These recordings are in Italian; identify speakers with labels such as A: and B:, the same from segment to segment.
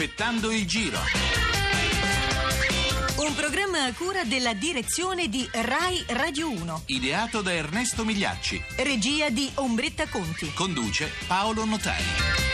A: Aspettando il giro.
B: Un programma a cura della direzione di Rai Radio 1.
A: Ideato da Ernesto Migliacci.
B: Regia di Ombretta Conti.
A: Conduce Paolo Notari.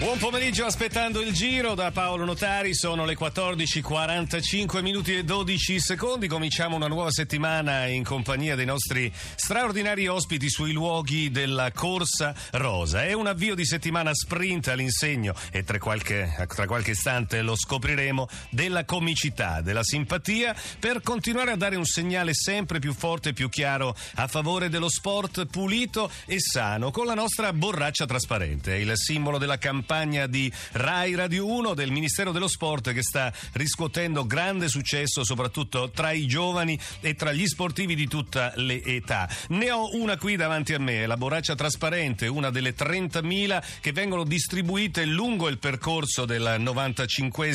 C: Buon pomeriggio aspettando il giro da Paolo Notari, sono le 14.45 minuti e 12 secondi, cominciamo una nuova settimana in compagnia dei nostri straordinari ospiti sui luoghi della Corsa Rosa. È un avvio di settimana sprint all'insegno e tra qualche, tra qualche istante lo scopriremo della comicità, della simpatia per continuare a dare un segnale sempre più forte e più chiaro a favore dello sport pulito e sano con la nostra borraccia trasparente, il simbolo della campagna campagna di Rai Radio 1 del Ministero dello Sport che sta riscuotendo grande successo soprattutto tra i giovani e tra gli sportivi di tutte le età. Ne ho una qui davanti a me, la borraccia trasparente, una delle 30.000 che vengono distribuite lungo il percorso del 95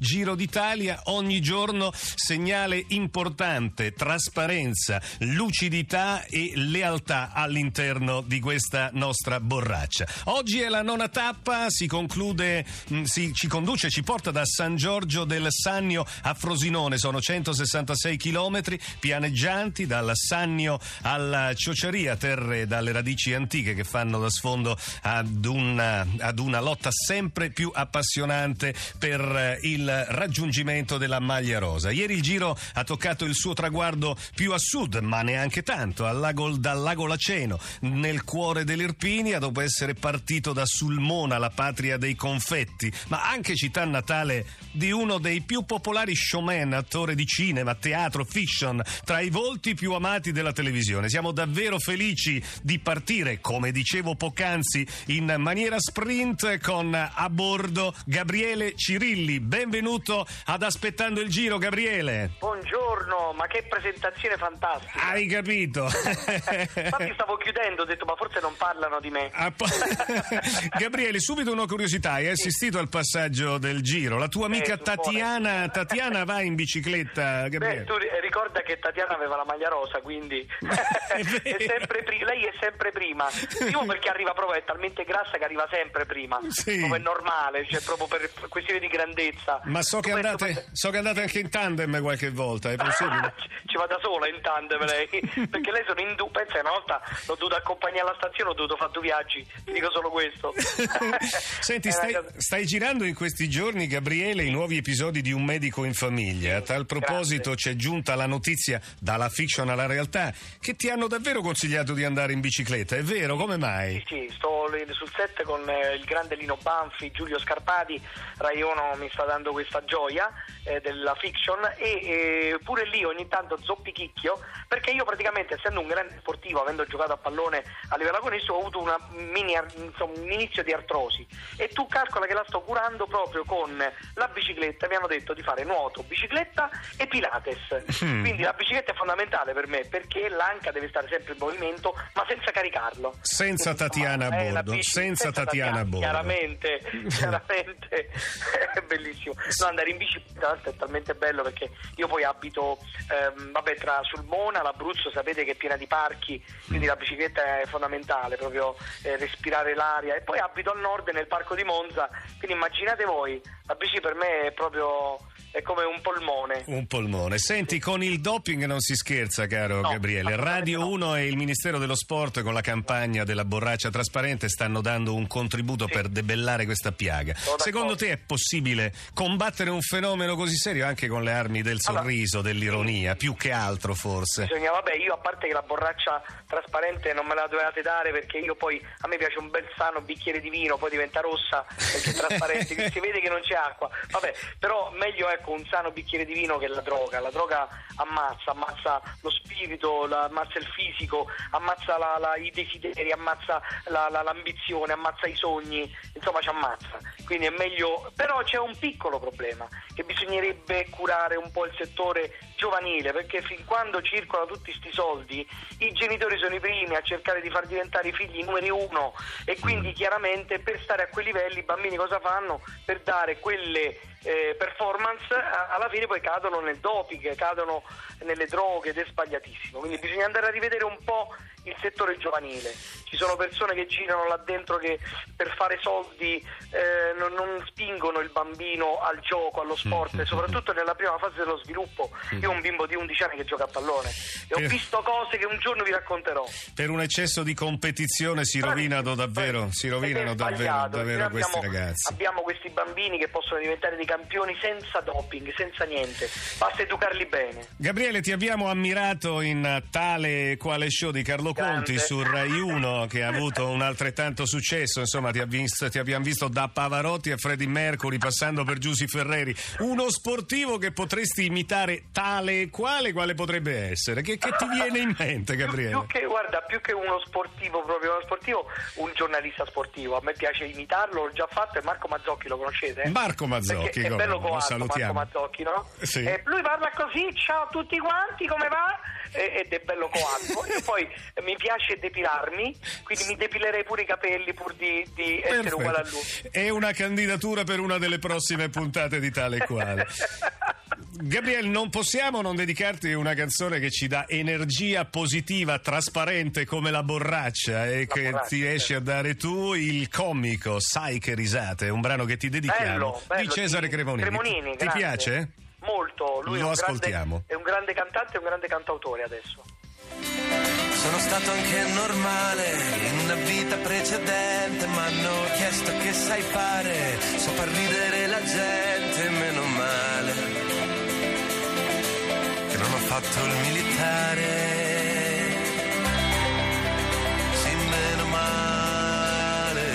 C: Giro d'Italia. Ogni giorno segnale importante, trasparenza, lucidità e lealtà all'interno di questa nostra borraccia. Oggi è la nona tappa, si conclude, mh, si, ci conduce, ci porta da San Giorgio del Sannio a Frosinone, sono 166 chilometri pianeggianti dal Sannio alla Ciociaria, terre dalle radici antiche che fanno da sfondo ad una, ad una lotta sempre più appassionante per il raggiungimento della maglia rosa. Ieri il Giro ha toccato il suo traguardo più a sud, ma neanche tanto, al lago, dal lago Laceno, nel cuore dell'Irpinia, dopo essere partito da Sulmona, la patria dei confetti, ma anche città natale di uno dei più popolari showman, attore di cinema, teatro, fiction, tra i volti più amati della televisione. Siamo davvero felici di partire, come dicevo poc'anzi, in maniera sprint con a bordo Gabriele Cirilli. Benvenuto ad Aspettando il Giro, Gabriele.
D: Buongiorno, ma che presentazione fantastica.
C: Hai capito?
D: Infatti stavo chiudendo, ho detto ma forse non parlano di me.
C: Gabriele, subito una curiosità, hai assistito al passaggio del Giro. La tua amica
D: Eh.
C: Tatiana, Tatiana va in bicicletta,
D: Beh,
C: Gabriele?
D: tu ri- ricorda che Tatiana aveva la maglia rosa, quindi
C: È
D: sempre pri- lei è sempre prima. Primo perché arriva proprio, è talmente grassa che arriva sempre prima.
C: Sì.
D: Come è normale, cioè proprio per questione di grandezza.
C: Ma so che, andate, so che andate anche in tandem qualche volta, è possibile?
D: ci, va da sola in tandem lei perché lei sono in due pensa che una volta l'ho dovuto accompagnare alla stazione ho dovuto fare due viaggi ti dico solo questo
C: Senti, stai,
D: cosa-
C: stai girando in questi giorni, Gabriele, i nuovi episodi di Un medico in famiglia. A tal proposito
D: grazie.
C: c'è giunta la notizia dalla fiction alla realtà che ti hanno davvero consigliato di andare in bicicletta, è vero? Come mai?
D: Sì, sì, sto sul set con eh, il grande Lino Banfi, Giulio Scarpati, Rai Uno mi sta dando questa gioia eh, della fiction. E eh, pure lì ogni tanto zoppichicchio perché io praticamente essendo un grande sportivo, avendo giocato a pallone a livello agonistico ho avuto mini insomma, un inizio di artrosi. E tu calcola che la sto curando proprio con la bicicletta, mi hanno detto di fare nuoto, bicicletta e pilates,
C: Mm.
D: quindi la bicicletta è fondamentale per me perché l'anca deve stare sempre in movimento ma senza caricarlo.
C: Senza Tatiana a
D: Eh,
C: bordo, senza Tatiana a bordo.
D: Chiaramente, chiaramente è bellissimo. No, andare in bici tra l'altro è talmente bello perché io poi abito ehm, vabbè, tra Sulmona, l'Abruzzo, sapete che è piena di parchi, quindi la bicicletta è fondamentale, proprio eh, respirare l'aria. E poi abito al nord nel parco di Monza, quindi immaginate voi, la bici per me è proprio è come un polmone.
C: Un polmone. Senti, con il doping non si scherza, caro
D: No,
C: Gabriele. Radio
D: no.
C: 1 e il Ministero dello Sport con la campagna della borraccia trasparente stanno dando un contributo
D: Sì.
C: per debellare questa piaga.
D: Sono
C: Secondo
D: d'accordo.
C: te è possibile combattere un fenomeno così serio anche con le armi del
D: Allora,
C: sorriso, dell'ironia, più che altro forse?
D: Bisogna, vabbè, io a parte che la borraccia trasparente non me la dovevate dare perché io poi a me piace un bel sano bicchiere di vino, poi diventa rossa perché è trasparente, si vede che non c'è acqua. Vabbè, però meglio ecco un sano bicchiere di vino che la droga. La droga ammazza, ammazza lo spirito, la- ammazza il fisico, ammazza la- la- i desideri, ammazza la- la- l'ambizione, ammazza i sogni, insomma ci ammazza. Quindi è meglio, però c'è un piccolo problema che bisognerebbe curare un po' il settore giovanile perché fin quando circolano tutti questi soldi i genitori sono i primi a cercare di far diventare i figli numeri uno e quindi chiaramente per stare a quei livelli i bambini cosa fanno? Per dare quelle eh, performance alla fine poi cadono nel doping, cadono nelle droghe ed è sbagliatissimo. Quindi bisogna andare a rivedere un po' il settore giovanile. Ci sono persone che girano là dentro che per fare soldi eh, non, non spingono il bambino al gioco, allo sport,
C: Mm,
D: e soprattutto nella prima fase dello sviluppo. Io ho un bimbo di 11 anni che gioca a pallone e ho visto cose che un giorno vi racconterò.
C: Per un eccesso di competizione si rovinano davvero, si rovinano davvero, davvero questi
D: abbiamo,
C: ragazzi.
D: Abbiamo questi bambini che possono diventare dei campioni senza doping, senza niente, basta educarli bene.
C: Gabriele, ti abbiamo ammirato in tale e quale show di Carlo
D: Grande.
C: Conti su Rai 1 che ha avuto un altrettanto successo, insomma ti, visto- ti abbiamo visto da Pavarotti a Freddie Mercury passando per Giussi Ferreri, uno sportivo che potresti imitare tale e quale, quale potrebbe essere? Che, che ti viene in mente
D: Più,
C: Gabriele?
D: più che, guarda, più che uno sportivo, proprio uno sportivo, un giornalista sportivo. A me piace imitarlo, l'ho già fatto, è Marco Mazzocchi, lo conoscete?
C: Marco Mazzocchi,
D: È
C: come
D: bello
C: salutiamo.
D: Marco Mazzocchi, no?
C: Sì.
D: E lui parla così, ciao a tutti quanti, come va? E- Ed è bello coatto. Io poi eh, mi piace depilarmi, quindi mi depilerei pure i capelli pur di, di essere uguale a lui.
C: È una candidatura per una delle prossime puntate di tale e quale. Gabriele, non possiamo non dedicarti una canzone che ci dà energia positiva, trasparente come la borraccia e che
D: borraccia,
C: ti riesci a dare tu, il comico Sai che risate, un brano che ti dedichiamo
D: Bello, bello,
C: di Cesare Cremonini.
D: Cremonini,
C: ti
D: grande.
C: piace?
D: Molto, lui
C: Lo
D: è, un
C: ascoltiamo.
D: grande, è un grande cantante e un grande cantautore adesso.
E: Sono stato anche normale in una vita precedente, mi hanno chiesto che sai fare, so far ridere che fatto il militare. Sì, meno male,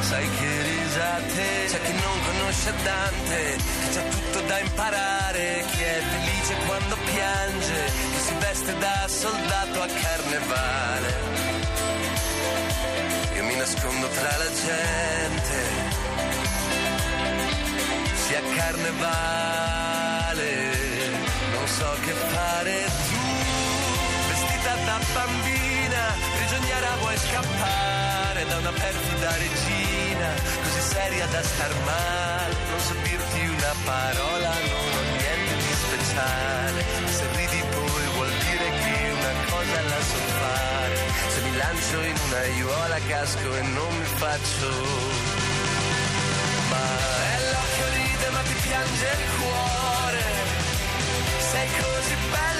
E: sai che risate, c'è chi non conosce Dante, che c'ha tutto da imparare, chi è felice quando piange, chi si veste da soldato a carnevale. Io mi nascondo tra la gente, sia carnevale, so che fare tu, vestita da bambina, prigioniera vuoi scappare da una perfida regina, così seria da star male, non so dirti una parola, non ho niente di speciale, se ridi poi vuol dire che una cosa la so fare, se mi lancio in una aiuola casco e non mi faccio ma è l'occhio ride ma ti piange il cuore Sei così bella ma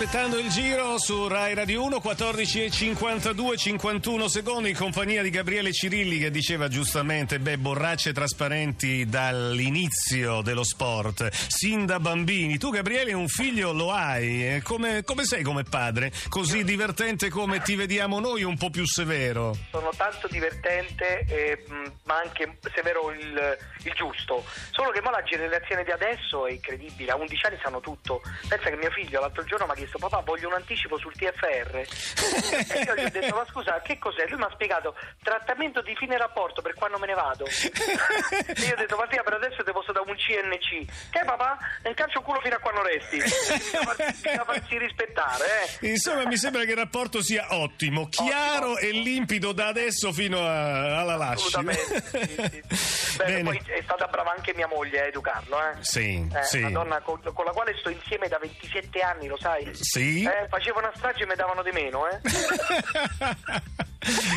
C: Aspettando il giro su Rai Radio 1, 14 e 52, 51 secondi in compagnia di Gabriele Cirilli che diceva giustamente, beh, borracce trasparenti dall'inizio dello sport, sin da bambini. Tu Gabriele un figlio lo hai, come, come sei come padre? Così divertente come ti vediamo noi, un po' più severo.
D: Sono tanto divertente, eh, ma anche severo il, il giusto. Solo che mo la generazione di adesso è incredibile, a 11 anni sanno tutto. Pensa che mio figlio l'altro giorno mi ha chiesto papà voglio un anticipo sul TFR. e io gli ho detto ma scusa che cos'è? Lui mi ha spiegato trattamento di fine rapporto per quando me ne vado. e io ho detto Mattia per adesso ti posso dare un CNC. Che papà? Nel calcio culo fino a quando resti. Bisogna farsi, rispettare, eh.
C: Insomma, mi sembra che il rapporto sia ottimo, chiaro
D: Ottimo.
C: e limpido da adesso fino a- alla lasci.
D: Assolutamente. sì, sì.
C: Bene.
D: poi è stata brava anche mia moglie a educarlo, eh.
C: Sì,
D: Eh,
C: sì.
D: Una donna con, con la quale sto insieme da 27 anni, lo sai?
C: Sì?
D: Eh, facevo una e mi davano di meno, eh?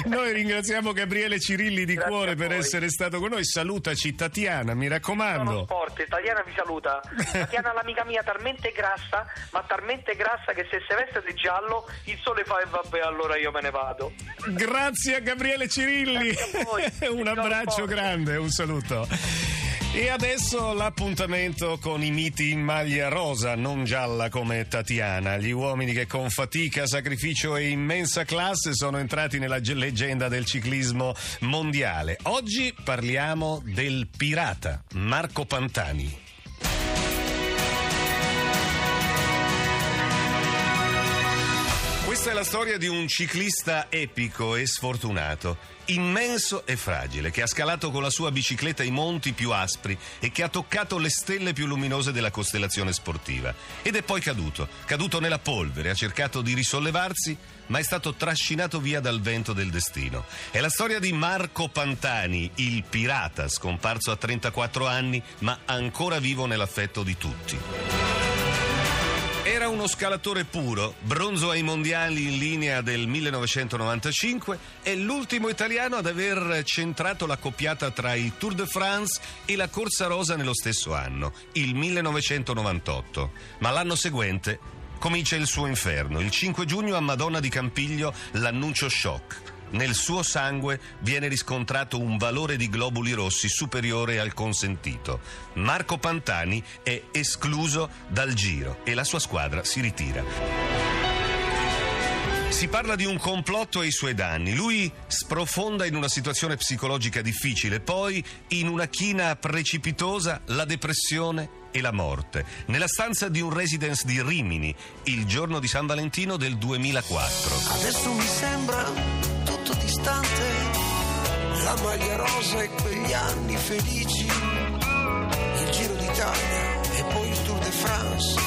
C: Noi ringraziamo Gabriele Cirilli di
D: Grazie
C: cuore per essere stato con noi. Salutaci Tatiana, mi
D: Sono
C: raccomando.
D: forte, Tatiana vi saluta. Tatiana l'amica mia talmente grassa, ma talmente grassa che se si veste di giallo il sole fa e vabbè allora io me ne vado.
C: Grazie a Gabriele Cirilli.
D: Grazie a
C: un abbraccio
D: forte.
C: grande, un saluto. E adesso l'appuntamento con i miti in maglia rosa, non gialla come Tatiana. Gli uomini che con fatica, sacrificio e immensa classe sono entrati nella ge- leggenda del ciclismo mondiale. Oggi parliamo del pirata Marco Pantani. Questa è la storia di un ciclista epico e sfortunato, immenso e fragile, che ha scalato con la sua bicicletta i monti più aspri e che ha toccato le stelle più luminose della costellazione sportiva. Ed è poi caduto, caduto nella polvere, ha cercato di risollevarsi, ma è stato trascinato via dal vento del destino. È la storia di Marco Pantani, il pirata, scomparso a 34 anni, ma ancora vivo nell'affetto di tutti. Era uno scalatore puro, bronzo ai mondiali in linea del 1995, è l'ultimo italiano ad aver centrato la coppiata tra il Tour de France e la Corsa Rosa nello stesso anno, il 1998. Ma l'anno seguente comincia il suo inferno. Il 5 giugno a Madonna di Campiglio l'annuncio shock. Nel suo sangue viene riscontrato un valore di globuli rossi superiore al consentito. Marco Pantani è escluso dal giro e la sua squadra si ritira. Si parla di un complotto ai suoi danni. Lui sprofonda in una situazione psicologica difficile, poi in una china precipitosa la depressione e la morte. Nella stanza di un residence di Rimini, il giorno di San Valentino del 2004.
F: Adesso mi sembra tutto distante, la maglia rosa e quegli anni felici, il Giro d'Italia e poi il Tour de France,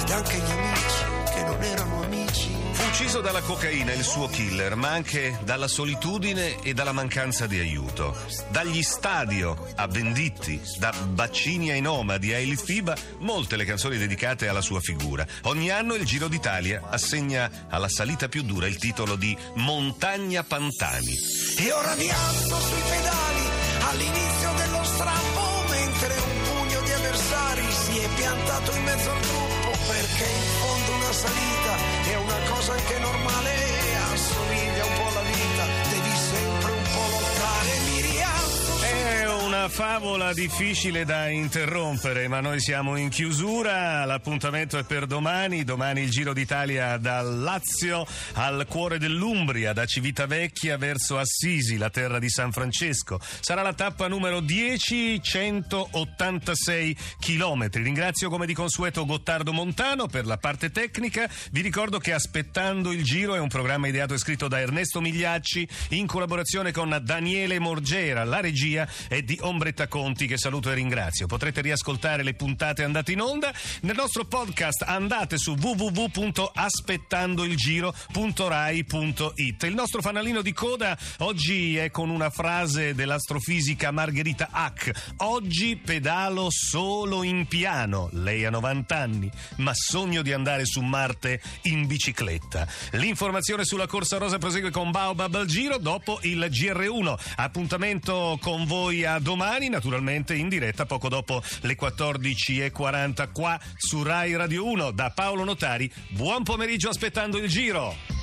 F: ed anche gli amici che non erano amici.
C: Fu ucciso dalla cocaina il suo killer, ma anche dalla solitudine e dalla mancanza di aiuto. Dagli stadio a Venditti, da Baccini ai Nomadi a Il Fiba, molte le canzoni dedicate alla sua figura. Ogni anno il Giro d'Italia assegna alla salita più dura il titolo di Montagna Pantani.
F: E ora mi alzo sui pedali all'inizio dello strappo, mentre un pugno di avversari si è piantato in mezzo al gruppo, perché in fondo una salita è una cosa anche normale,
C: favola difficile da interrompere, ma noi siamo in chiusura. L'appuntamento è per domani. Domani il Giro d'Italia dal Lazio al cuore dell'Umbria, da Civitavecchia verso Assisi, la terra di San Francesco. Sarà la tappa numero 10, 186 chilometri. Ringrazio come di consueto Gottardo Montano per la parte tecnica. Vi ricordo che Aspettando il Giro è un programma ideato e scritto da Ernesto Migliacci in collaborazione con Daniele Morgera. La regia è di Ombretta Conti che saluto e ringrazio. Potrete riascoltare le puntate andate in onda nel nostro podcast. Andate su www.aspettandoilgiro.rai.it. Il nostro fanalino di coda oggi è con una frase dell'astrofisica Margherita Hack. Oggi pedalo solo in piano. Lei ha 90 anni, ma sogno di andare su Marte in bicicletta. L'informazione sulla Corsa Rosa prosegue con Baobab al Giro dopo il GR1. Appuntamento con voi a domani, naturalmente in diretta poco dopo le 14.40 qua su Rai Radio 1. Da Paolo Notari, buon pomeriggio aspettando il Giro.